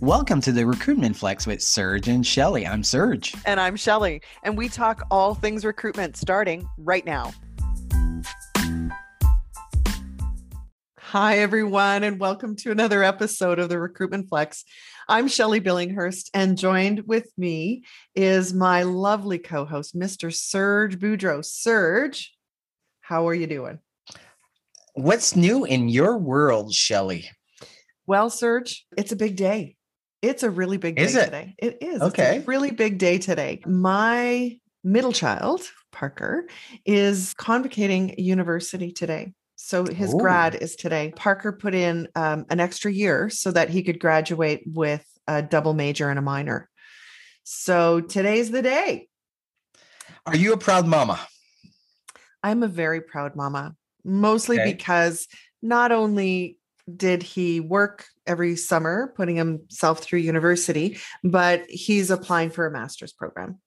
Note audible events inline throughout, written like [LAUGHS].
Welcome to the Recruitment Flex with Serge and Shelley. I'm Serge. And I'm Shelley. And we talk all things recruitment starting right now. Hi, everyone, and welcome to another episode of the Recruitment Flex. I'm Shelley Billinghurst, and joined with me is my lovely co host, Mr. Serge Boudreau. Serge, how are you doing? What's new in your world, Shelley? Well, Serge, it's a big day. It's a really big day it? today. It is. Okay. really big day today. My middle child, Parker, is convocating university today. So his Ooh. grad is today. Parker put in um, an extra year so that he could graduate with a double major and a minor. So today's the day. Are you a proud mama? I'm a very proud mama, mostly Okay. because not only did he work every summer putting himself through university, but he's applying for a master's program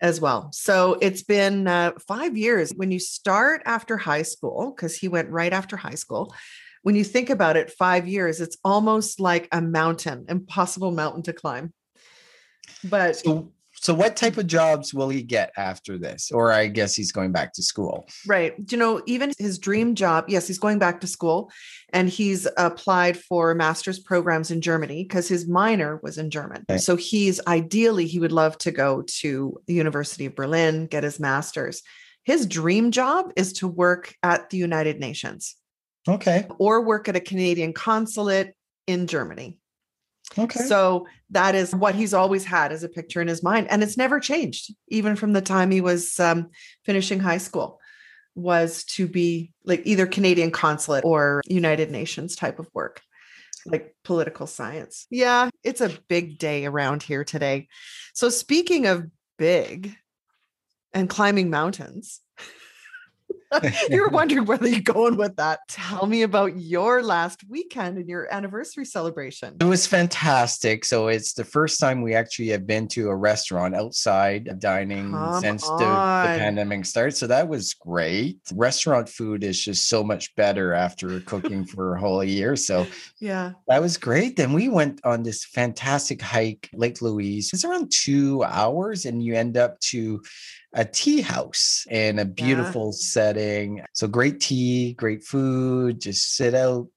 as well. So it's been uh, five years. When you start after high school, because he went right after high school, when you think about it, five years, it's almost like a mountain, impossible mountain to climb. But So, so what type of jobs will he get after this? Or I guess he's going back to school. Right. You know, even his dream job, yes, he's going back to school and he's applied for master's programs in Germany because his minor was in German. Okay. So he's ideally, he would love to go to the University of Berlin, get his master's. His dream job is to work at the United Nations Okay. or work at a Canadian consulate in Germany. Okay. So that is what he's always had as a picture in his mind. And it's never changed, even from the time he was um, finishing high school, was to be like either Canadian consulate or United Nations type of work, like political science. Yeah, it's a big day around here today. So speaking of big and climbing mountains, [LAUGHS] you were wondering whether you're going with that. Tell me about your last weekend and your anniversary celebration. It was fantastic. So it's the first time we actually have been to a restaurant outside dining Come since the, the pandemic started. So that was great. Restaurant food is just so much better after cooking [LAUGHS] for a whole year. So Yeah. that was great. Then we went on this fantastic hike, Lake Louise. It's around two hours, and you end up to a tea house in a beautiful setting. So great tea, great food, just sit out,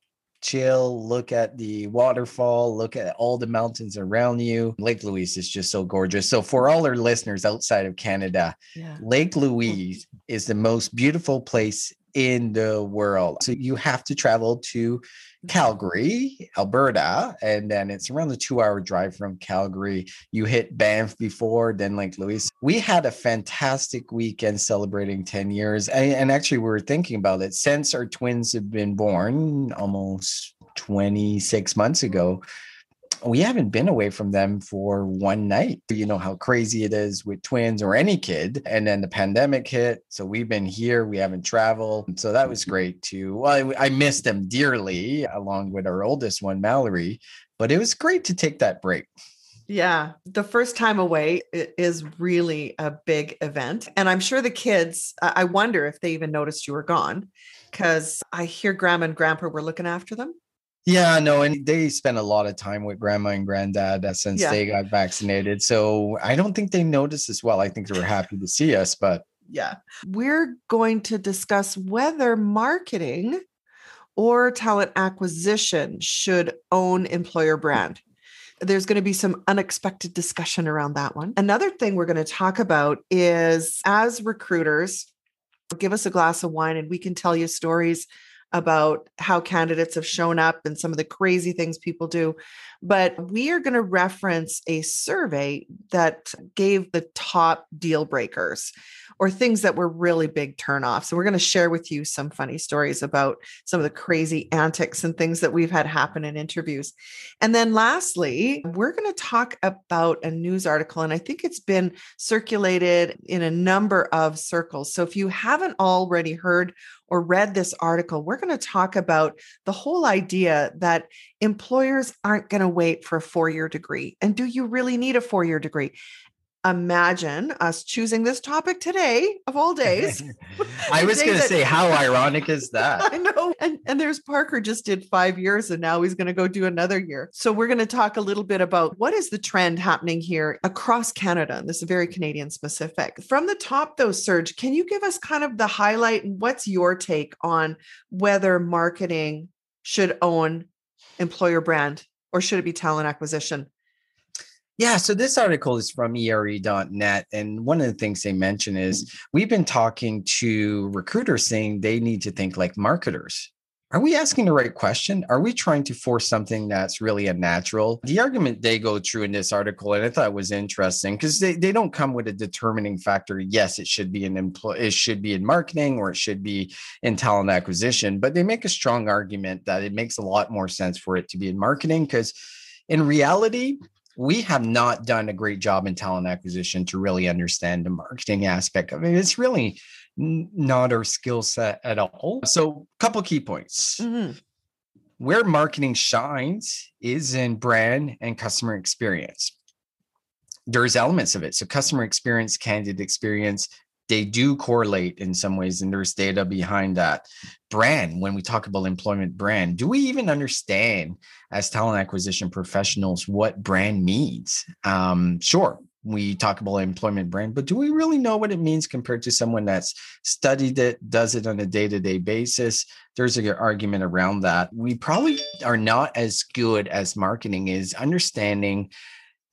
chill, look at the waterfall, look at all the mountains around you. Lake Louise is just so gorgeous. So for all our listeners outside of Canada, Yeah. Lake Louise is the most beautiful place in the world. So you have to travel to Calgary, Alberta, and then it's around a two hour drive from Calgary. You hit Banff before, then Lake Louise. We had a fantastic weekend celebrating 10 years. And, and actually, we were thinking about it since our twins have been born almost 26 months ago we haven't been away from them for one night. You know how crazy it is with twins or any kid. And then the pandemic hit. So we've been here, we haven't traveled. So that was mm-hmm. great too. Well, I, I missed them dearly, along with our oldest one, Mallory. But it was great to take that break. Yeah. The first time away is really a big event. And I'm sure the kids, I I wonder if they even noticed you were gone because I hear grandma and grandpa were looking after them. Yeah, no, and they spent a lot of time with grandma and granddad uh, since Yeah. they got vaccinated. So I don't think they noticed as well. I think they were happy to see us, but Yeah. We're going to discuss whether marketing or talent acquisition should own employer brand. There's going to be some unexpected discussion around that one. Another thing we're going to talk about is as recruiters, give us a glass of wine and we can tell you stories about how candidates have shown up and some of the crazy things people do. But we are going to reference a survey that gave the top deal breakers or things that were really big turnoffs. So we're going to share with you some funny stories about some of the crazy antics and things that we've had happen in interviews. And then lastly, we're going to talk about a news article and I think it's been circulated in a number of circles. So if you haven't already heard or read this article, we're going to talk about the whole idea that employers aren't going to wait for a four year degree. And do you really need a four year degree? imagine us choosing this topic today of all days. [LAUGHS] [LAUGHS] I was going to say, how ironic is [LAUGHS] that? I know. And and there's Parker just did 5 years and now he's going to go do another year. So we're going to talk a little bit about what is the trend happening here across Canada. And this is very Canadian specific. From the top though, Serge, can you give us kind of the highlight and what's your take on whether marketing should own employer brand or should it be talent acquisition? Yeah, so this article is from ERE.net. And one of the things they mention is mm. we've been talking to recruiters saying they need to think like marketers. Are we asking the right question? Are we trying to force something that's really unnatural? The argument they go through in this article, and I thought it was interesting because they, they don't come with a determining factor. Yes, it should be an employee, it should be in marketing or it should be in talent acquisition, but they make a strong argument that it makes a lot more sense for it to be in marketing because in reality, we have not done a great job in talent acquisition to really understand the marketing aspect of it. It's really not our skill set at all. So, a couple key points. Mhm. Where marketing shines is in brand and customer experience. There's elements of it. So, customer experience, candidate experience, they do correlate in some ways, and there's data behind that. Brand, when we talk about employment brand, do we even understand as talent acquisition professionals what brand means? Um, sure, we talk about employment brand, but do we really know what it means compared to someone that's studied it, does it on a day to day basis? There's an argument around that. We probably are not as good as marketing is understanding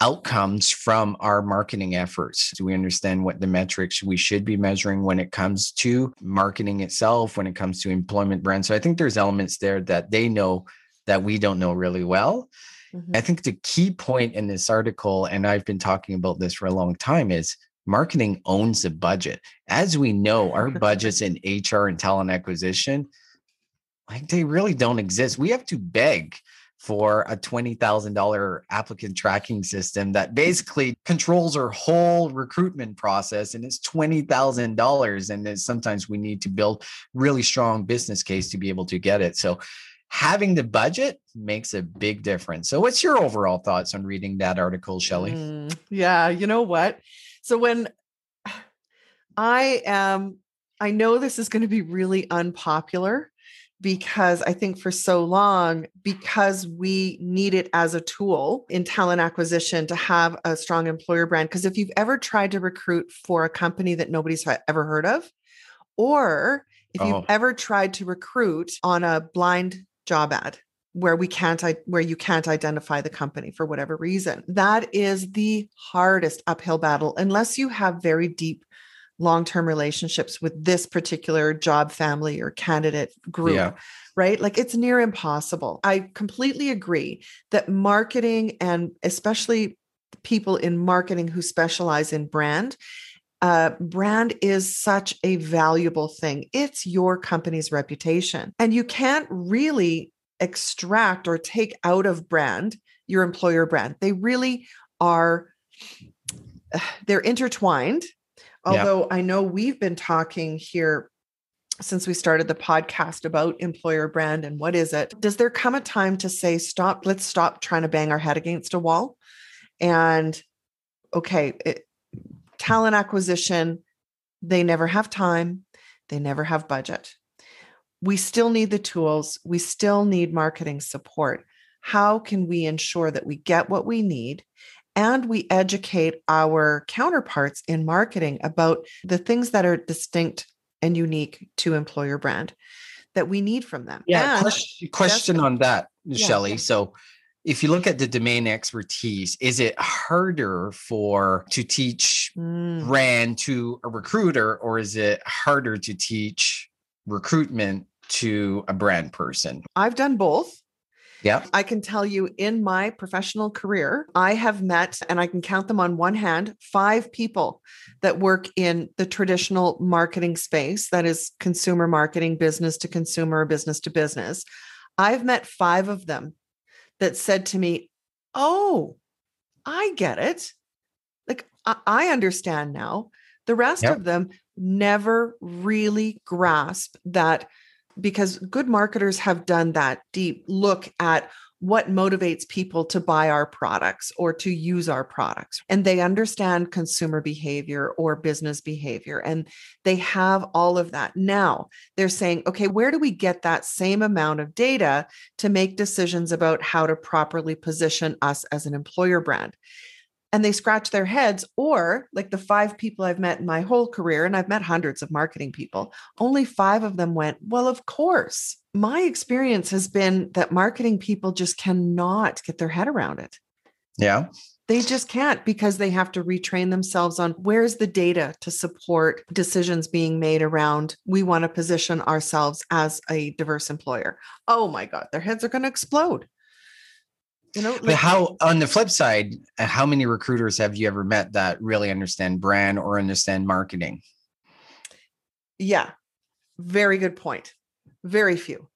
outcomes from our marketing efforts? Do we understand what the metrics we should be measuring when it comes to marketing itself, when it comes to employment brand? So I think there's elements there that they know that we don't know really well. Mhm. I think the key point in this article, and I've been talking about this for a long time, is marketing owns the budget. As we know, [LAUGHS] our budgets in HR and talent acquisition, like they really don't exist. We have to beg for a $20,000 applicant tracking system that basically controls our whole recruitment process and it's $20,000 and sometimes we need to build really strong business case to be able to get it. So having the budget makes a big difference. So what's your overall thoughts on reading that article, Shelley? Mm, yeah, you know what? So when [SIGHS] I am, I know this is going to be really unpopular because I think for so long, because we need it as a tool in talent acquisition to have a strong employer brand. Because if you've ever tried to recruit for a company that nobody's ever heard of, or if you've Oh. ever tried to recruit on a blind job ad where we can't i- where you can't identify the company for whatever reason that is the hardest uphill battle unless you have very deep long-term relationships with this particular job family or candidate group Yeah. right like it's near impossible i completely agree that marketing and especially people in marketing who specialize in brand uh, brand is such a valuable thing. It's your company's reputation. And you can't really extract or take out of brand your employer brand. They really are, [SIGHS] they're intertwined. Yeah. Although I know we've been talking here since we started the podcast about employer brand and what is it. Does there come a time to say, stop, let's stop trying to bang our head against a wall? And okay, it, talent acquisition, they never have time, they never have budget. We still need the tools, we still need marketing support. How can we ensure that we get what we need and we educate our counterparts in marketing about the things that are distinct and unique to employer brand that we need from them? Yeah. Question, question on that, Yeah, Shelley. yeah. So if you look at the domain expertise, is it harder for to teach Mm, brand to a recruiter, or is it harder to teach recruitment to a brand person? I've done both. Yeah. I can tell you in my professional career, I have met, and I can count them on one hand, five people that work in the traditional marketing space that is consumer marketing, business to consumer, business to business. I've met five of them that said to me, Oh, I get it. Like, I, I understand now. The rest Yep. of them never really grasp that because good marketers have done that deep look at what motivates people to buy our products or to use our products. And they understand consumer behavior or business behavior, and they have all of that. Now they're saying, okay, where do we get that same amount of data to make decisions about how to properly position us as an employer brand? And they scratch their heads or like the five people i've met in my whole career and i've met hundreds of marketing people only five of them went well of course my experience has been that marketing people just cannot get their head around it. Yeah. They just can't because they have to retrain themselves on where's the data to support decisions being made around we want to position ourselves as a diverse employer. Oh my God, their heads are going to explode. You know, like, but how on the flip side, uh, how many recruiters have you ever met that really understand brand or understand marketing? Yeah, very good point. Very few.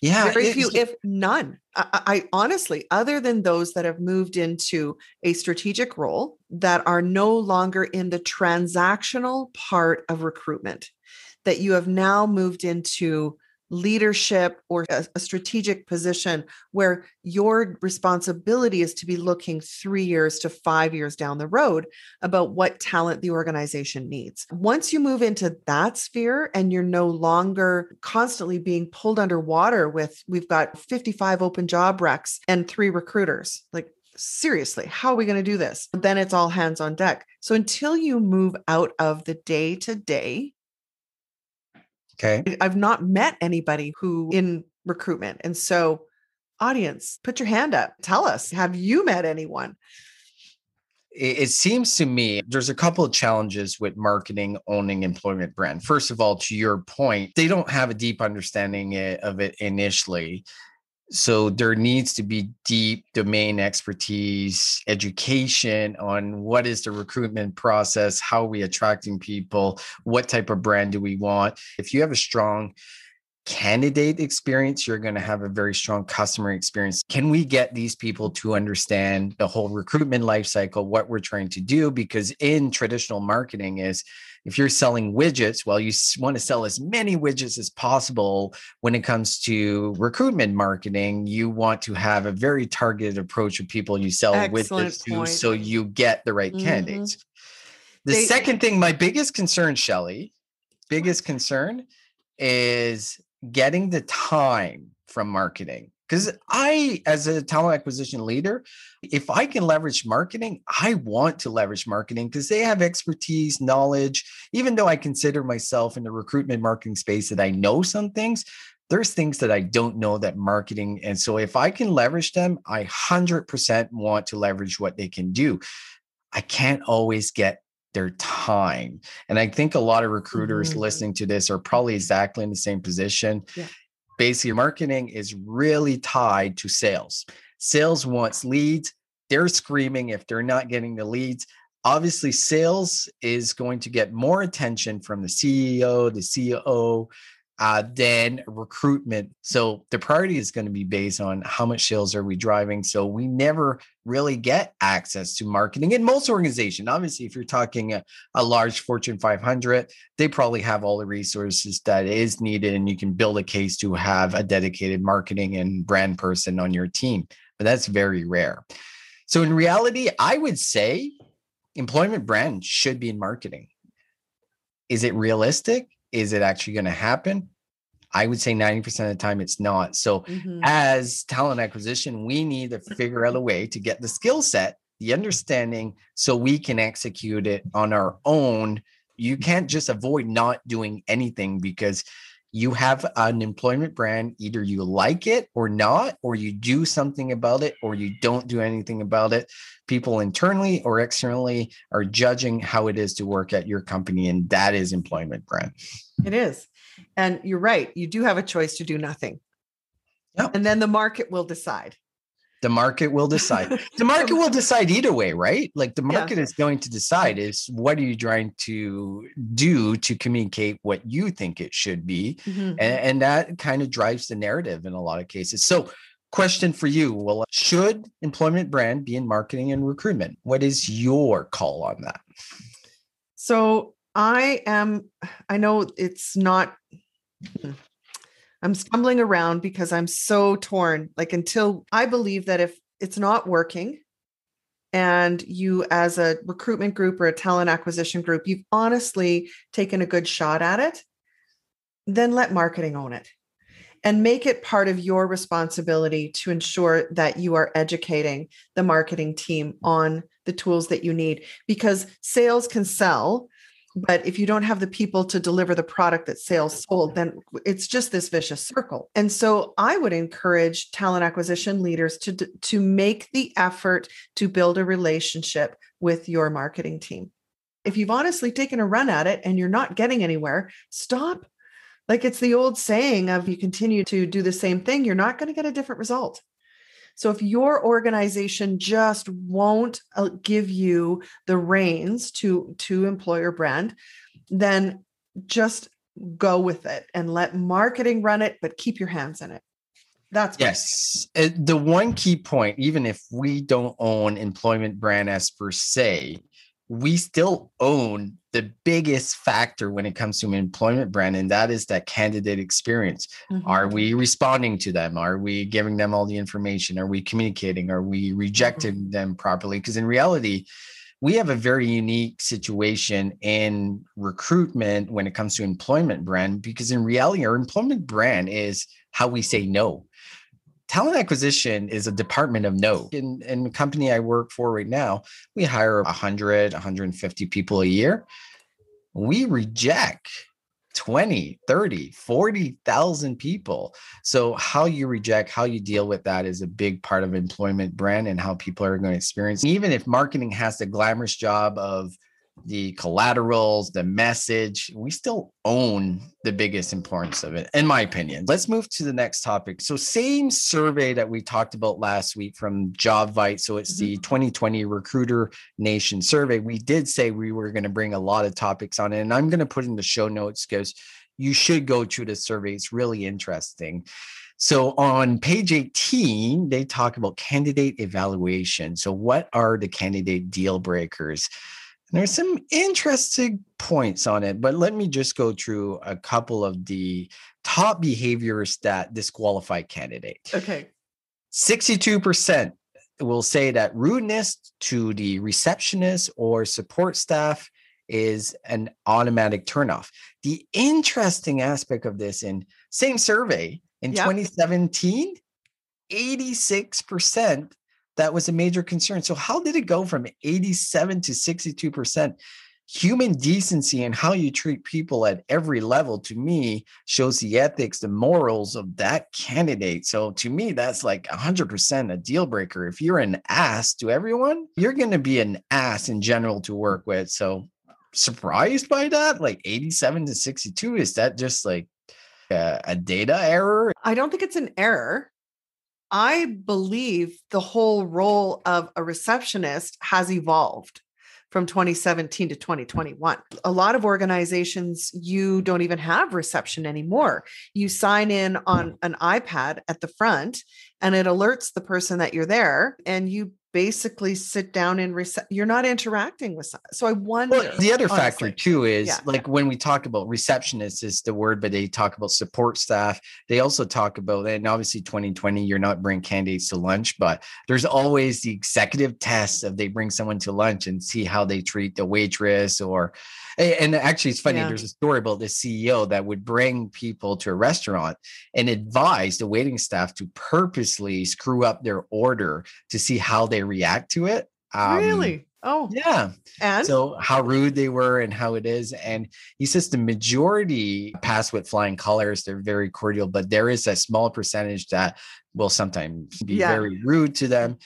Yeah. Very few, if none. I, I, honestly, other than those that have moved into a strategic role that are no longer in the transactional part of recruitment, that you have now moved into leadership or a, a, strategic position where your responsibility is to be looking three years to five years down the road about what talent the organization needs. Once you move into that sphere and you're no longer constantly being pulled underwater with, we've got 55 open job recs and three recruiters, like, seriously, how are we going to do this? Then it's all hands on deck. So until you move out of the day to day Okay. I've not met anybody who in recruitment. And so, audience, put your hand up. Tell us, have you met anyone? It seems to me there's a couple of challenges with marketing owning employment brand. First of all, to your point, they don't have a deep understanding eh, of it initially. So there needs to be deep domain expertise, education on what is the recruitment process, how are we attracting people, what type of brand do we want. If you have a strong candidate experience, you're going to have a very strong customer experience. Can we get these people to understand the whole recruitment life cycle, what we're trying to do? Because in traditional marketing is if you're selling widgets, well, you want to sell as many widgets as possible when it comes to recruitment marketing. You want to have a very targeted approach of people you sell Excellent widgets point. to so you get the right mm-hmm. candidates. The they, second thing, my biggest concern, Shelley, biggest concern is getting the time from marketing because I, as a talent acquisition leader, if I can leverage marketing, I want to leverage marketing because they have expertise, knowledge. Even though I consider myself in the recruitment marketing space that I know some things, there's things that I don't know that marketing. And so if I can leverage them, I 100% want to leverage what they can do. I can't always get their time. And I think a lot of recruiters mm-hmm. listening to this are probably exactly in the same position. Yeah basically marketing is really tied to sales. Sales wants leads. They're screaming if they're not getting the leads. Obviously, sales is going to get more attention from the CEO, the CEO, uh, than recruitment. So the priority is going to be based on how much sales are we driving. So we never really get access to marketing in most organizations. Obviously, if you're talking a, a large Fortune 500, they probably have all the resources that is needed, and you can build a case to have a dedicated marketing and brand person on your team. But that's very rare. So in reality, I would say employment brand should be in marketing. Is it realistic? Is it actually going to happen? I would say 90% of the time it's not. So, mm-hmm. as talent acquisition, we need to figure out a way to get the skill set, the understanding, so we can execute it on our own. You can't just avoid not doing anything because you have an employment brand. Either you like it or not, or you do something about it, or you don't do anything about it. People internally or externally are judging how it is to work at your company, and that is employment brand. It is. And you're right. You do have a choice to do nothing. Yep. And then the market will decide. The market will decide. the market will decide either way, right? Like the market yeah. is going to decide is what are you trying to do to communicate what you think it should be. Mm-hmm. And, and that kind of drives the narrative in a lot of cases. So question for you well should employment brand be in marketing and recruitment what is your call on that so I am, I know it's not, I'm stumbling around because I'm so torn. Like until I believe that if it's not working and you as a recruitment group or a talent acquisition group, you've honestly taken a good shot at it, then let marketing own it and make it part of your responsibility to ensure that you are educating the marketing team on the tools that you need because sales can sell but if you don't have the people to deliver the product that sales sold then it's just this vicious circle. And so i would encourage talent acquisition leaders to to make the effort to build a relationship with your marketing team. If you've honestly taken a run at it and you're not getting anywhere stop. Like it's the old saying of you continue to do the same thing, you're not going to get a different result. So if your organization just won't uh, give you the reins to to employer brand, then just go with it and let marketing run it, but keep your hands in it. That's yes. Uh, the one key point, even if we don't own employment brand as per se, we still own the biggest factor when it comes to employment brand, and that is that candidate experience. Mm-hmm. Are we responding to them? Are we giving them all the information? Are we communicating? Are we rejecting mm-hmm. them properly? Because in reality, we have a very unique situation in recruitment when it comes to employment brand, because in reality, our employment brand is how we say no talent acquisition is a department of no. In, in the company I work for right now, we hire 100, 150 people a year. We reject 20, 30, 40,000 people. So, how you reject, how you deal with that is a big part of employment brand and how people are going to experience. Even if marketing has the glamorous job of the collaterals, the message, we still own the biggest importance of it, in my opinion. Let's move to the next topic. So, same survey that we talked about last week from JobVite. So, it's mm-hmm. the 2020 Recruiter Nation survey. We did say we were going to bring a lot of topics on it, and I'm going to put in the show notes because you should go to the survey. It's really interesting. So on page 18, they talk about candidate evaluation. So, what are the candidate deal breakers? There's some interesting points on it, but let me just go through a couple of the top behaviors that disqualify candidates. Okay. 62% will say that rudeness to the receptionist or support staff is an automatic turnoff. The interesting aspect of this in same survey in yep. 2017, 86% that was a major concern. So, how did it go from 87 to 62%? Human decency and how you treat people at every level to me shows the ethics, the morals of that candidate. So, to me, that's like 100% a deal breaker. If you're an ass to everyone, you're going to be an ass in general to work with. So, surprised by that? Like 87 to 62, is that just like a, a data error? I don't think it's an error. I believe the whole role of a receptionist has evolved from 2017 to 2021. A lot of organizations, you don't even have reception anymore. You sign in on an iPad at the front and it alerts the person that you're there and you basically sit down and rece- you're not interacting with. So I wonder. Well, the other honestly. factor too is yeah, like when we talk about receptionists is the word, but they talk about support staff. They also talk about, and obviously 2020, you're not bringing candidates to lunch, but there's always the executive test of they bring someone to lunch and see how they treat the waitress or and actually, it's funny. Yeah. There's a story about the CEO that would bring people to a restaurant and advise the waiting staff to purposely screw up their order to see how they react to it. Um, really? Oh, yeah. And so, how rude they were and how it is. And he says the majority pass with flying colors. They're very cordial, but there is a small percentage that will sometimes be yeah. very rude to them.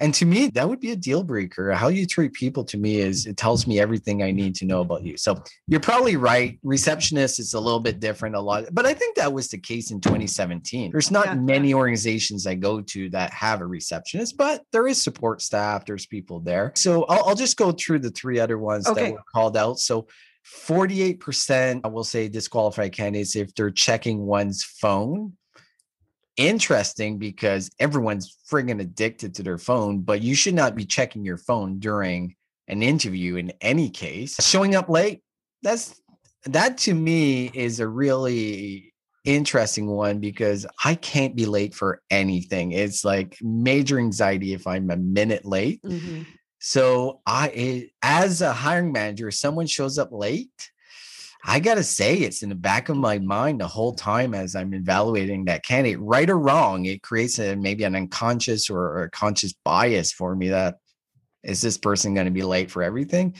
And to me, that would be a deal breaker. How you treat people to me is it tells me everything I need to know about you. So you're probably right. Receptionist is a little bit different, a lot, but I think that was the case in 2017. There's not yeah. many organizations I go to that have a receptionist, but there is support staff, there's people there. So I'll, I'll just go through the three other ones okay. that were called out. So 48% I will say disqualified candidates if they're checking one's phone interesting because everyone's friggin' addicted to their phone, but you should not be checking your phone during an interview in any case. Showing up late, that's that to me is a really interesting one because I can't be late for anything. It's like major anxiety if I'm a minute late. Mm-hmm. So I, as a hiring manager, if someone shows up late, I gotta say it's in the back of my mind the whole time as I'm evaluating that candidate, right or wrong. It creates a maybe an unconscious or a conscious bias for me that is this person going to be late for everything?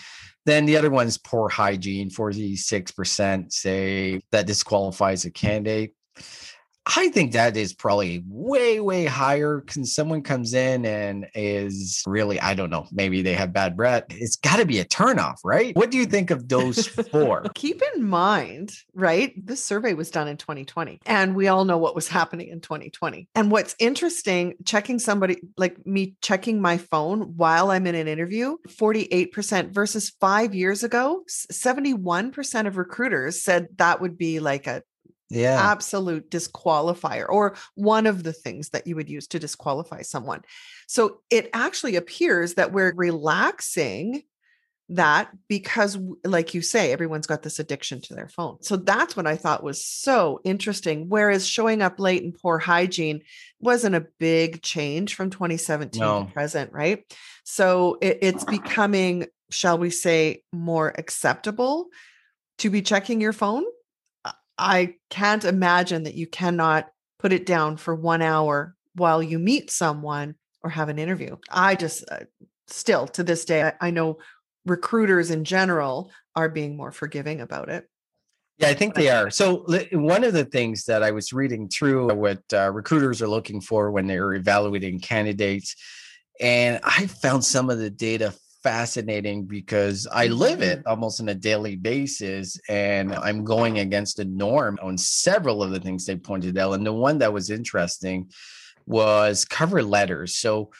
Then the other one's poor hygiene, 46% say that disqualifies a candidate. I think that is probably way, way higher. Can someone comes in and is really, I don't know, maybe they have bad breath. It's got to be a turnoff, right? What do you think of those four? [LAUGHS] Keep in mind, right? This survey was done in 2020, and we all know what was happening in 2020. And what's interesting, checking somebody like me checking my phone while I'm in an interview, 48% versus five years ago, 71% of recruiters said that would be like a yeah. absolute disqualifier or one of the things that you would use to disqualify someone. So it actually appears that we're relaxing that because like you say everyone's got this addiction to their phone. So that's what i thought was so interesting whereas showing up late and poor hygiene wasn't a big change from 2017 no. to present right? So it, it's becoming shall we say more acceptable to be checking your phone I can't imagine that you cannot put it down for one hour while you meet someone or have an interview. I just uh, still to this day, I, I, know recruiters in general are being more forgiving about it. Yeah, I think they are. So, one of the things that I was reading through what uh, recruiters are looking for when they're evaluating candidates, and I found some of the data fascinating because I live it mm-hmm. almost on a daily basis and I'm going against the norm on several of the things they pointed out. And the one that was interesting was cover letters. So,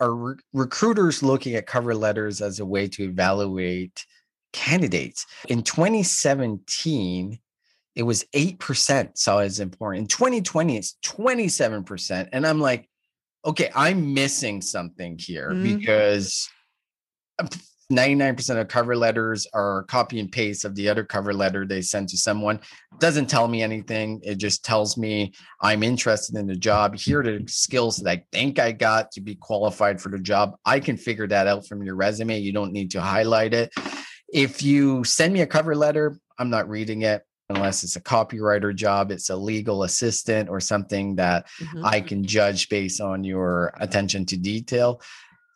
are re- recruiters looking at cover letters as a way to evaluate candidates? In 2017, it was 8% saw as important. In 2020, it's 27%. And I'm like, okay, I'm missing something here mm-hmm. because 99% of cover letters are copy and paste of the other cover letter they sent to someone. It doesn't tell me anything. It just tells me I'm interested in the job. Here are the skills that I think I got to be qualified for the job. I can figure that out from your resume. You don't need to highlight it. If you send me a cover letter, I'm not reading it unless it's a copywriter job, it's a legal assistant or something that mm-hmm. I can judge based on your attention to detail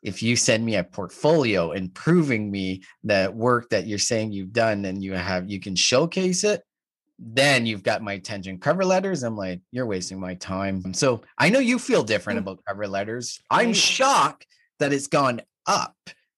if you send me a portfolio and proving me that work that you're saying you've done and you have you can showcase it then you've got my attention. Cover letters i'm like you're wasting my time. So i know you feel different mm. about cover letters. I'm shocked that it's gone up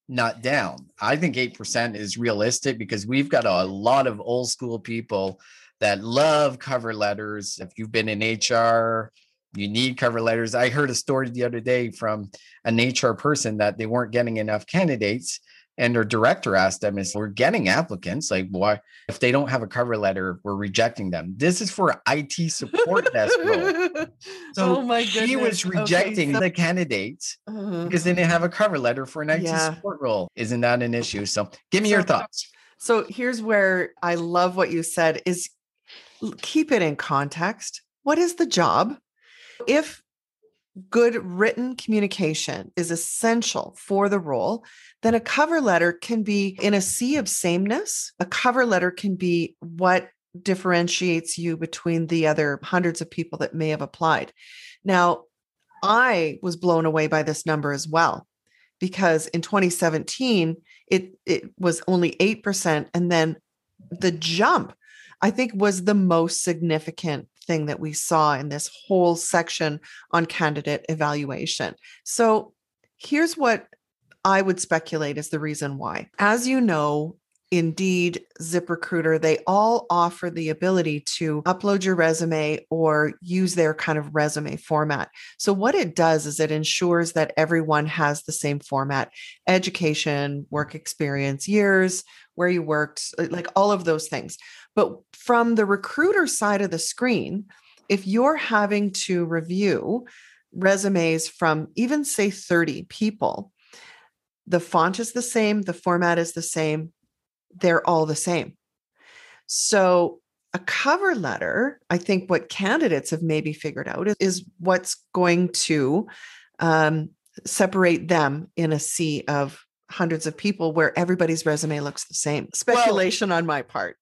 not down. I think 8% is realistic because we've got a lot of old school people that love cover letters. If you've been in hr you need cover letters. I heard a story the other day from an HR person that they weren't getting enough candidates. And their director asked them, is we're getting applicants. Like, why if they don't have a cover letter, we're rejecting them. This is for IT support desk role. [LAUGHS] So oh my goodness. he was rejecting okay, so- the candidates uh-huh. because they didn't have a cover letter for an IT yeah. support role. Isn't that an issue? So give me so, your thoughts. So here's where I love what you said is keep it in context. What is the job? If good written communication is essential for the role, then a cover letter can be in a sea of sameness. A cover letter can be what differentiates you between the other hundreds of people that may have applied. Now, I was blown away by this number as well because in 2017 it it was only 8% and then the jump I think was the most significant thing that we saw in this whole section on candidate evaluation. So here's what I would speculate is the reason why. As you know, Indeed, ZipRecruiter, they all offer the ability to upload your resume or use their kind of resume format. So, what it does is it ensures that everyone has the same format education, work experience, years, where you worked, like all of those things. But from the recruiter side of the screen, if you're having to review resumes from even say 30 people, the font is the same, the format is the same, they're all the same. So a cover letter, I think what candidates have maybe figured out is, is what's going to um, separate them in a sea of hundreds of people where everybody's resume looks the same. Speculation well, on my part.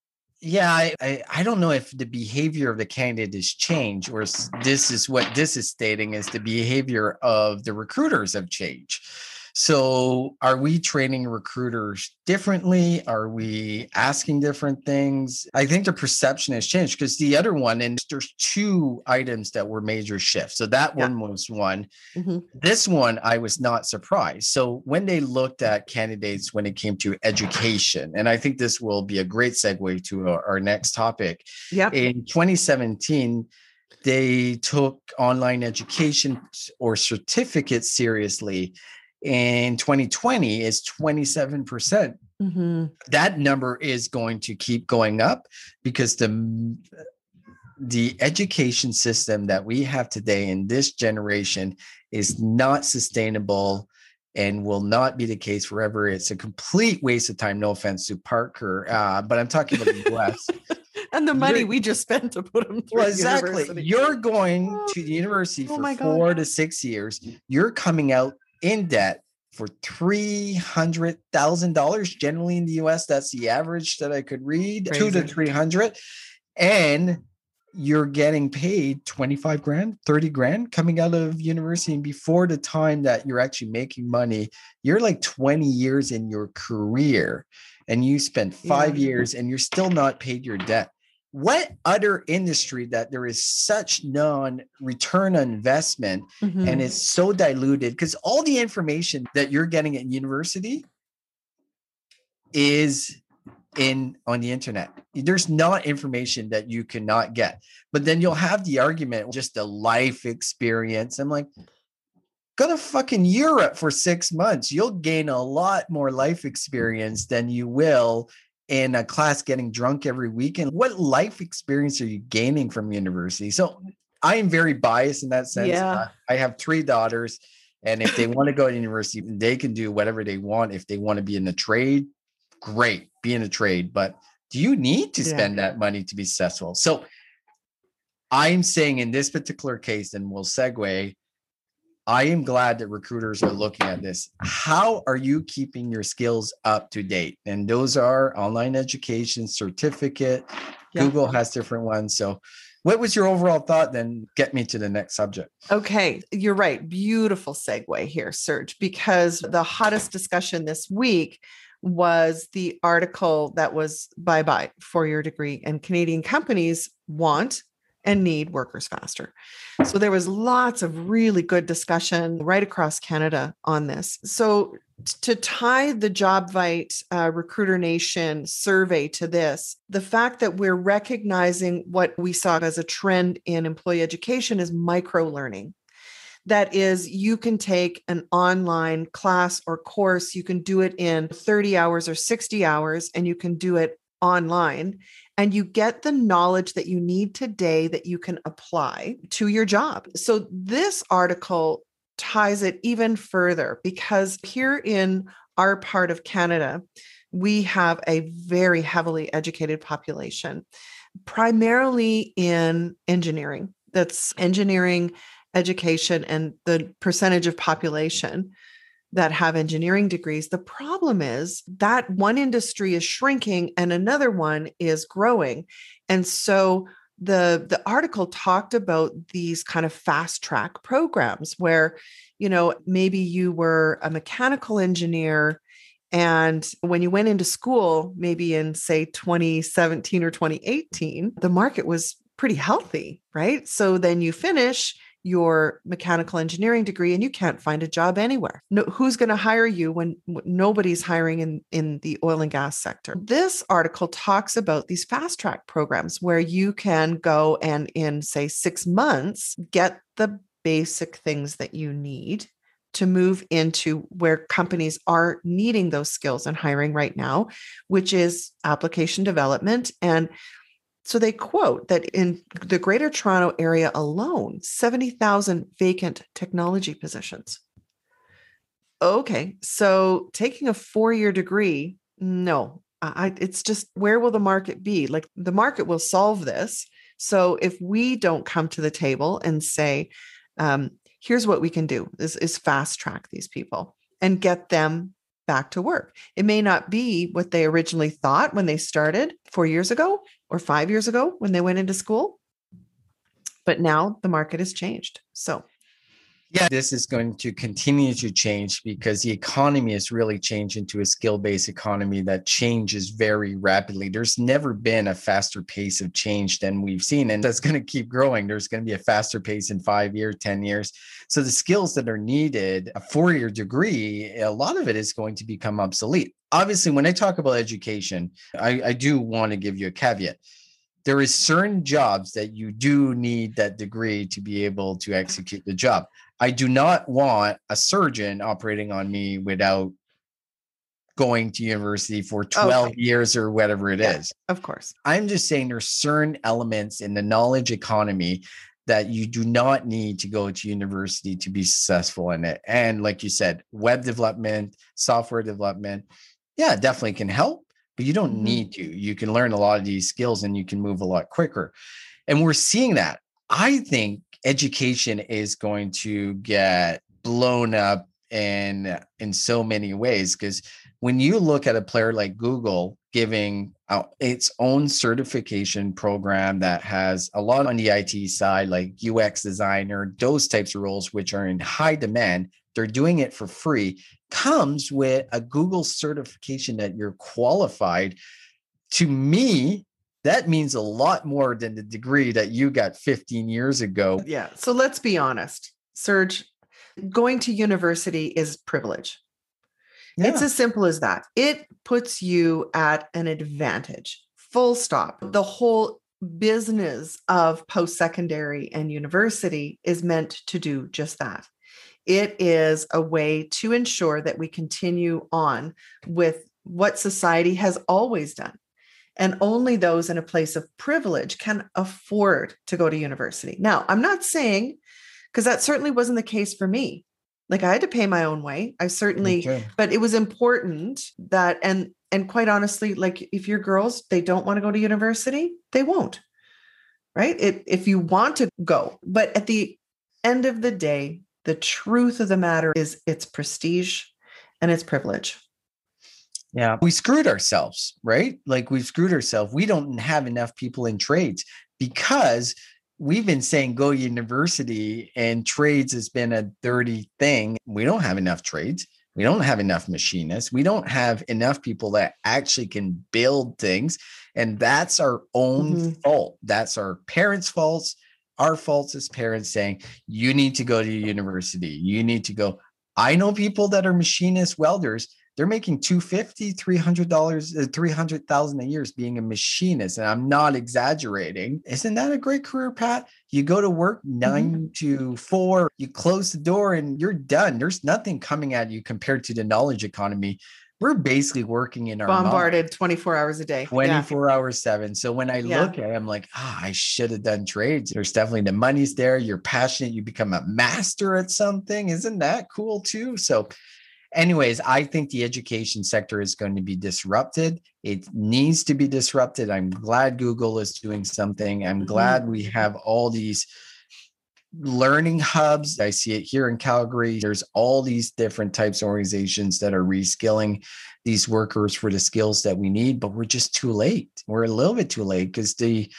Yeah, I, I, I don't know if the behavior of the candidate has changed, or this is what this is stating is the behavior of the recruiters have changed. So, are we training recruiters differently? Are we asking different things? I think the perception has changed because the other one, and there's two items that were major shifts. So, that yeah. one was one. Mm-hmm. This one, I was not surprised. So, when they looked at candidates when it came to education, and I think this will be a great segue to our, our next topic. Yep. In 2017, they took online education or certificates seriously in 2020 is 27%. percent mm hmm That number is going to keep going up because the the education system that we have today in this generation is not sustainable and will not be the case forever. It's a complete waste of time. No offense to Parker, uh, but I'm talking about the US. [LAUGHS] and the money You're, we just spent to put them through. Well, exactly. University. You're going to the university oh for four God. to six years. You're coming out in debt for three hundred thousand dollars. Generally in the U.S., that's the average that I could read, Crazy. two to three hundred, and you're getting paid 25 grand 30 grand coming out of university and before the time that you're actually making money you're like 20 years in your career and you spent five yeah. years and you're still not paid your debt what other industry that there is such non return on investment mm-hmm. and it's so diluted? Because all the information that you're getting at university is in on the internet. There's not information that you cannot get. But then you'll have the argument just a life experience. I'm like go to fucking europe for six months. You'll gain a lot more life experience than you will in a class getting drunk every weekend. What life experience are you gaining from university? So I am very biased in that sense. Yeah. Uh, I have three daughters, and if they want to go to university, they can do whatever they want. If they want to be in a trade, great, be in a trade. But do you need to spend yeah. that money to be successful? So I'm saying in this particular case, and we'll segue, I am glad that recruiters are looking at this. How are you keeping your skills up to date? And those are online education, certificate. Yeah. Google has different ones. So, what was your overall thought? Then get me to the next subject. Okay, you're right. Beautiful segue here, Serge, because the hottest discussion this week was the article that was bye bye for your degree, and Canadian companies want and need workers faster. So there was lots of really good discussion right across Canada on this. So to tie the JobVite uh, Recruiter Nation survey to this, the fact that we're recognizing what we saw as a trend in employee education is micro learning. That is, you can take an online class or course, you can do it in 30 hours or 60 hours, and you can do it online and you get the knowledge that you need today that you can apply to your job. So, this article ties it even further because here in our part of Canada, we have a very heavily educated population, primarily in engineering. That's engineering education and the percentage of population that have engineering degrees. The problem is that one industry is shrinking and another one is growing. And so the the article talked about these kind of fast track programs where you know maybe you were a mechanical engineer and when you went into school maybe in say 2017 or 2018 the market was pretty healthy right so then you finish your mechanical engineering degree and you can't find a job anywhere. No, who's going to hire you when nobody's hiring in, in the oil and gas sector? This article talks about these fast track programs where you can go and in, say, six months, get the basic things that you need to move into where companies are needing those skills and hiring right now, which is application development and so they quote that in the Greater Toronto area alone, 70,000 vacant technology positions. Okay, so taking a four year degree, no, I, it's just where will the market be? Like the market will solve this. So if we don't come to the table and say, um, here's what we can do is, is fast track these people and get them back to work. It may not be what they originally thought when they started four years ago or five years ago when they went into school, but now the market has changed. So yeah, this is going to continue to change because the economy has really changed into a skill based economy that changes very rapidly. There's never been a faster pace of change than we've seen, and that's going to keep growing. There's going to be a faster pace in five years, 10 years. So, the skills that are needed, a four year degree, a lot of it is going to become obsolete. Obviously, when I talk about education, I, I do want to give you a caveat there is certain jobs that you do need that degree to be able to execute the job. I do not want a surgeon operating on me without going to university for 12 okay. years or whatever it yeah, is. Of course. I'm just saying there's certain elements in the knowledge economy that you do not need to go to university to be successful in it. And like you said, web development, software development, yeah, definitely can help, but you don't mm-hmm. need to. You can learn a lot of these skills and you can move a lot quicker. And we're seeing that. I think education is going to get blown up in in so many ways because when you look at a player like Google giving out its own certification program that has a lot on the IT side, like UX designer, those types of roles, which are in high demand, they're doing it for free, comes with a Google certification that you're qualified. To me, that means a lot more than the degree that you got 15 years ago. Yeah. So let's be honest, Serge, going to university is privilege. Yeah. It's as simple as that. It puts you at an advantage, full stop. The whole business of post secondary and university is meant to do just that. It is a way to ensure that we continue on with what society has always done and only those in a place of privilege can afford to go to university. Now, I'm not saying, because that certainly wasn't the case for me. Like I had to pay my own way. I certainly, okay. but it was important that, and and quite honestly, like if your girls they don't want to go to university, they won't. Right? It, if you want to go, but at the end of the day, the truth of the matter is it's prestige and it's privilege. Yeah. We screwed ourselves, right? Like we've screwed ourselves. We don't have enough people in trades because we've been saying go university and trades has been a dirty thing. We don't have enough trades. We don't have enough machinists. We don't have enough people that actually can build things. And that's our own mm-hmm. fault. That's our parents' faults, our faults as parents saying, you need to go to university. You need to go. I know people that are machinists, welders they're making 250 300 dollars uh, 300000 a year as being a machinist and i'm not exaggerating. Isn't that a great career pat? You go to work 9 mm-hmm. to 4 you close the door and you're done. There's nothing coming at you compared to the knowledge economy. We're basically working in our bombarded mind. 24 hours a day. 24 yeah. hours 7 so when i yeah. look at it i'm like ah oh, i should have done trades. There's definitely the money's there. You're passionate. You become a master at something. Isn't that cool too? So anyways, I think the education sector is going to be disrupted. It needs to be disrupted. I'm glad Google is doing something. I'm mm-hmm. glad we have all these learning hubs. I see it here in Calgary. There's all these different types of organizations that are reskilling these workers for the skills that we need, but we're just too late. We're a little bit too late because the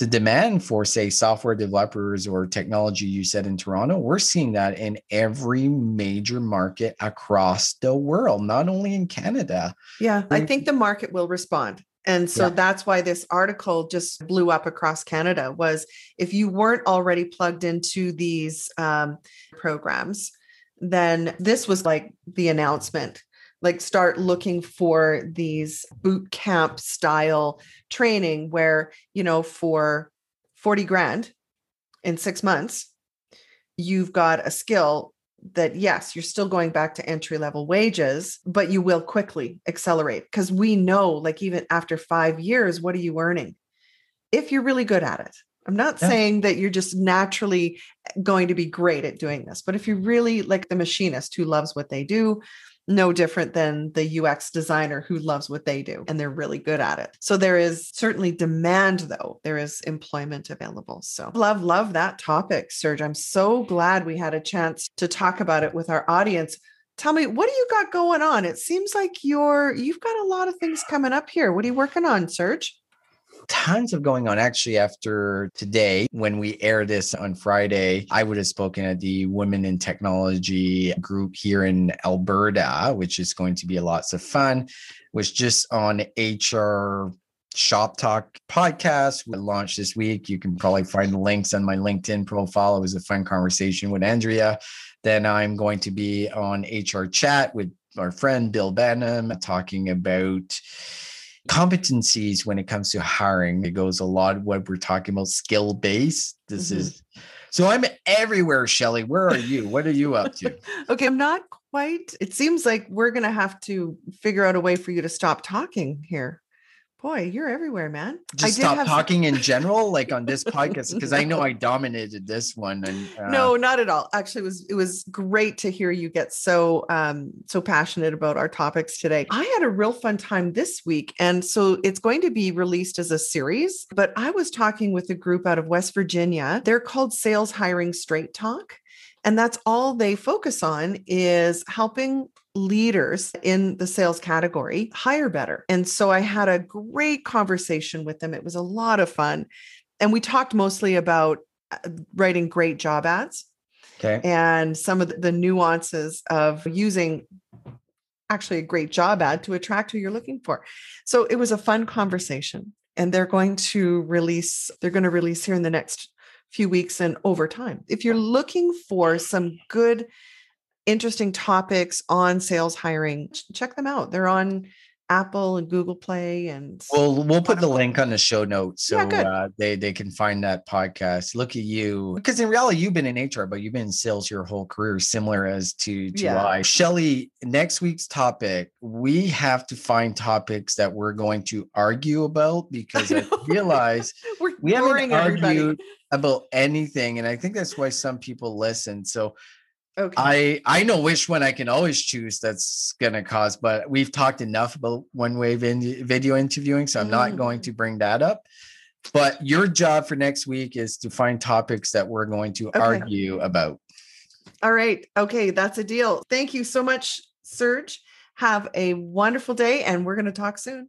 the demand for say software developers or technology you said in toronto we're seeing that in every major market across the world not only in canada. Yeah i think the market will respond. And so yeah. that's why this article just blew up across canada was if you weren't already plugged into these um, programs then this was like the announcement like start looking for these boot camp style training where you know for 40 grand in 6 months you've got a skill that yes you're still going back to entry level wages but you will quickly accelerate. Because we know like even after 5 years what are you earning? If you're really good at it I'm not yeah. saying that you're just naturally eh, going to be great at doing this. But if you really like the machinist who loves what they do, no different than the UX designer who loves what they do and they're really good at it. So there is certainly demand, though. There is employment available. So love, love that topic, Serge. I'm so glad we had a chance to talk about it with our audience. Tell me, what do you got going on? It seems like you're you've got a lot of things coming up here. What are you working on, Serge? Tons of going on. Actually, after today, when we air this on Friday, I would have spoken at the Women in Technology group here in Alberta, which is going to be lots of fun. Was just on HR Shop Talk podcast we launched this week. You can probably find the links on my LinkedIn profile. It was a fun conversation with Andrea. Then I'm going to be on HR Chat with our friend Bill Banham talking about competencies when it comes to hiring. It goes a lot what we're talking about skill based. This mm-hmm. is so I'm everywhere, Shelley. Where are you? What are you up to? [LAUGHS] okay, I'm not quite. It seems like we're going to have to figure out a way for you to stop talking here. Boy, you're everywhere, man. Just stop talking in general, like on this [LAUGHS] podcast, because no. I know I dominated this one. And uh... no, not at all. Actually, it was it was great to hear you get so um so passionate about our topics today. I had a real fun time this week, and so it's going to be released as a series. But I was talking with a group out of West Virginia. They're called Sales Hiring Straight Talk. And that's all they focus on is helping leaders in the sales category hire better. And so I had a great conversation with them. It was a lot of fun. And we talked mostly about uh, writing great job ads okay. and some of the nuances of using actually a great job ad to attract who you're looking for. So it was a fun conversation. And they're going to release, they're going to release here in the next few weeks and over time. If you're looking for some good, interesting topics on sales hiring, check them out. They're on Apple and Google Play and we'll we'll put the link on the show notes so yeah, uh, they they can find that podcast. Look at you, because in reality you've been in HR, but you've been in sales your whole career, similar as to to yeah. I. Shelley, next week's topic, we have to find topics that we're going to argue about [LAUGHS] because I, I realize [LAUGHS] we haven't argued everybody. about anything, and I think that's why some people listen. So Okay. I I know which one I can always choose that's gonna cause, but we've talked enough about one way video interviewing, so I'm mm. not going mm. to bring that up. But your job for next week is to find topics that we're going to okay. argue about. All right. Okay, that's a deal. Thank you so much, Serge. Have a wonderful day, and we're going to talk soon.